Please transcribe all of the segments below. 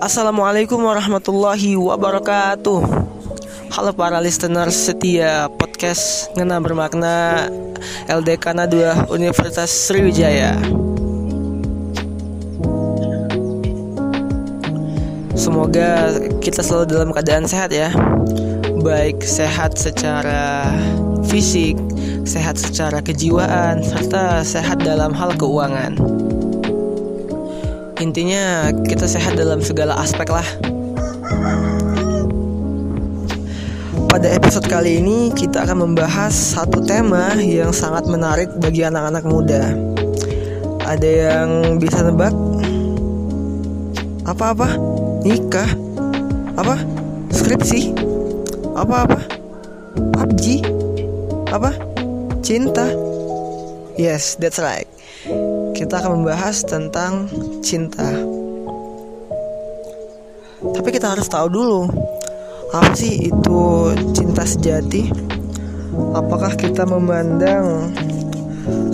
Assalamualaikum warahmatullahi wabarakatuh. Halo para listener setia podcast Ngena bermakna LDK Nadua Universitas Sriwijaya. Semoga kita selalu dalam keadaan sehat ya. Baik sehat secara fisik, sehat secara kejiwaan, serta sehat dalam hal keuangan Intinya kita sehat dalam segala aspek lah. Pada episode kali ini kita akan membahas satu tema yang sangat menarik bagi anak-anak muda. Ada yang bisa nebak? Apa-apa? Nikah? Apa? Skripsi? Apa-apa? PUBG? Apa? Cinta? Yes, that's right kita akan membahas tentang cinta. Tapi kita harus tahu dulu apa sih itu cinta sejati? Apakah kita memandang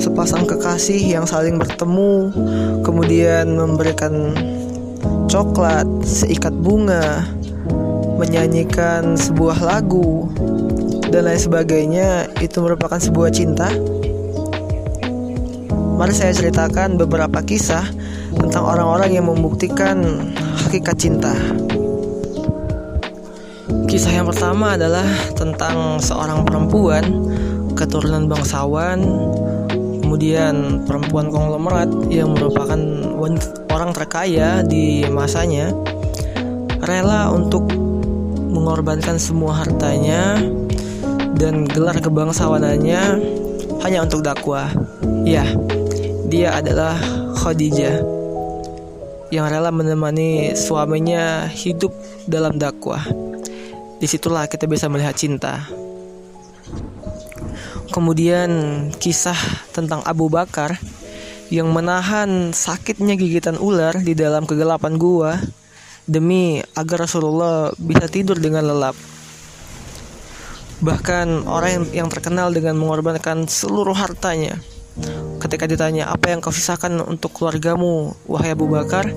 sepasang kekasih yang saling bertemu, kemudian memberikan coklat, seikat bunga, menyanyikan sebuah lagu, dan lain sebagainya, itu merupakan sebuah cinta? Mari saya ceritakan beberapa kisah tentang orang-orang yang membuktikan hakikat cinta. Kisah yang pertama adalah tentang seorang perempuan keturunan bangsawan, kemudian perempuan konglomerat yang merupakan orang terkaya di masanya, rela untuk mengorbankan semua hartanya dan gelar kebangsawanannya hanya untuk dakwah. Ya, dia adalah Khadijah yang rela menemani suaminya hidup dalam dakwah. Di situlah kita bisa melihat cinta. Kemudian kisah tentang Abu Bakar yang menahan sakitnya gigitan ular di dalam kegelapan gua demi agar Rasulullah bisa tidur dengan lelap. Bahkan orang yang terkenal dengan mengorbankan seluruh hartanya Ketika ditanya apa yang kau sisakan untuk keluargamu, wahai Abu Bakar,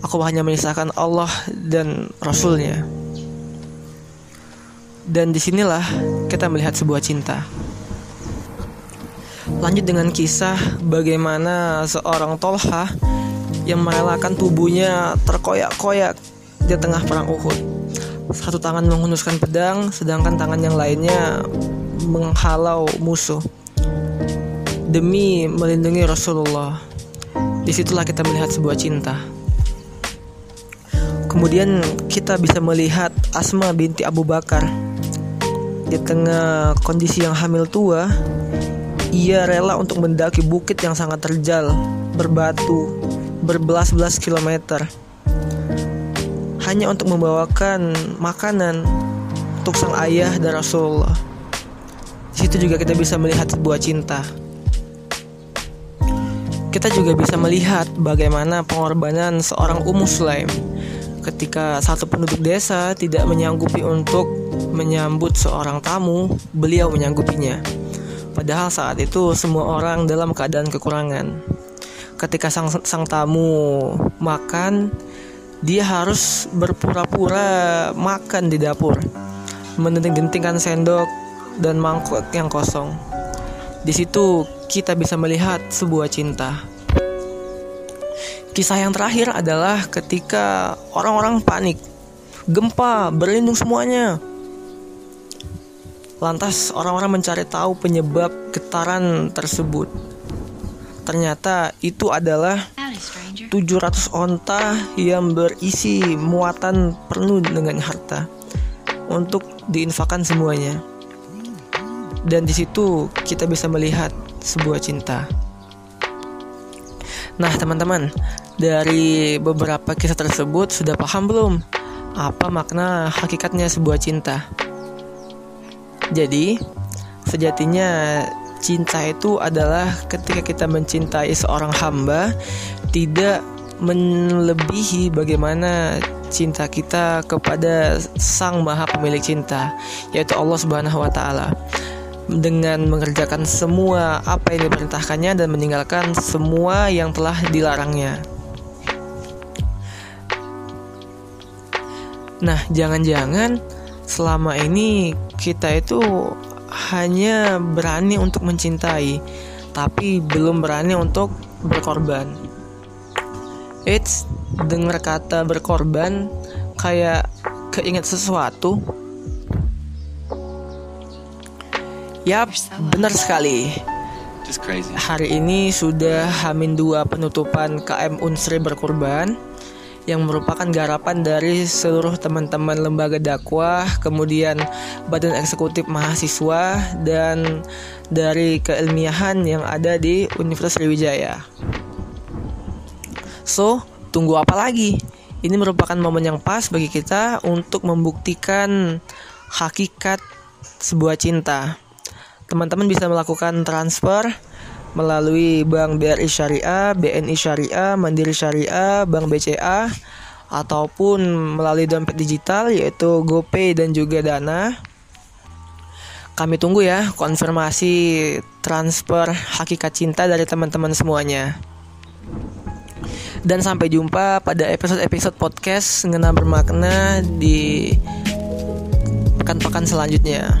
aku hanya menyisakan Allah dan Rasulnya. Dan di sinilah kita melihat sebuah cinta. Lanjut dengan kisah bagaimana seorang Tolha yang merelakan tubuhnya terkoyak-koyak di tengah perang Uhud. Satu tangan menghunuskan pedang, sedangkan tangan yang lainnya menghalau musuh demi melindungi Rasulullah. Di situlah kita melihat sebuah cinta. Kemudian kita bisa melihat Asma binti Abu Bakar di tengah kondisi yang hamil tua, ia rela untuk mendaki bukit yang sangat terjal, berbatu, berbelas-belas kilometer, hanya untuk membawakan makanan untuk sang ayah dan Rasulullah. Di situ juga kita bisa melihat sebuah cinta kita juga bisa melihat bagaimana pengorbanan seorang Ummu Sulaim ketika satu penduduk desa tidak menyanggupi untuk menyambut seorang tamu, beliau menyanggupinya. Padahal saat itu semua orang dalam keadaan kekurangan. Ketika sang, sang tamu makan, dia harus berpura-pura makan di dapur, mendenting-dentingkan sendok dan mangkuk yang kosong. Di situ kita bisa melihat sebuah cinta. Kisah yang terakhir adalah ketika orang-orang panik, gempa, berlindung semuanya. Lantas orang-orang mencari tahu penyebab getaran tersebut. Ternyata itu adalah 700 onta yang berisi muatan penuh dengan harta untuk diinfakan semuanya dan di situ kita bisa melihat sebuah cinta. Nah, teman-teman, dari beberapa kisah tersebut sudah paham belum apa makna hakikatnya sebuah cinta? Jadi, sejatinya cinta itu adalah ketika kita mencintai seorang hamba tidak melebihi bagaimana cinta kita kepada Sang Maha Pemilik cinta, yaitu Allah Subhanahu wa taala dengan mengerjakan semua apa yang diperintahkannya dan meninggalkan semua yang telah dilarangnya. Nah, jangan-jangan selama ini kita itu hanya berani untuk mencintai, tapi belum berani untuk berkorban. It's dengar kata berkorban kayak keinget sesuatu. Yap, benar sekali. Hari ini sudah Hamin dua penutupan KM Unsri berkorban yang merupakan garapan dari seluruh teman-teman lembaga dakwah, kemudian badan eksekutif mahasiswa dan dari keilmiahan yang ada di Universitas Sriwijaya. So, tunggu apa lagi? Ini merupakan momen yang pas bagi kita untuk membuktikan hakikat sebuah cinta. Teman-teman bisa melakukan transfer melalui Bank BRI Syariah, BNI Syariah, Mandiri Syariah, Bank BCA ataupun melalui dompet digital yaitu GoPay dan juga Dana. Kami tunggu ya konfirmasi transfer hakikat cinta dari teman-teman semuanya. Dan sampai jumpa pada episode-episode podcast ngena bermakna di pekan-pekan selanjutnya.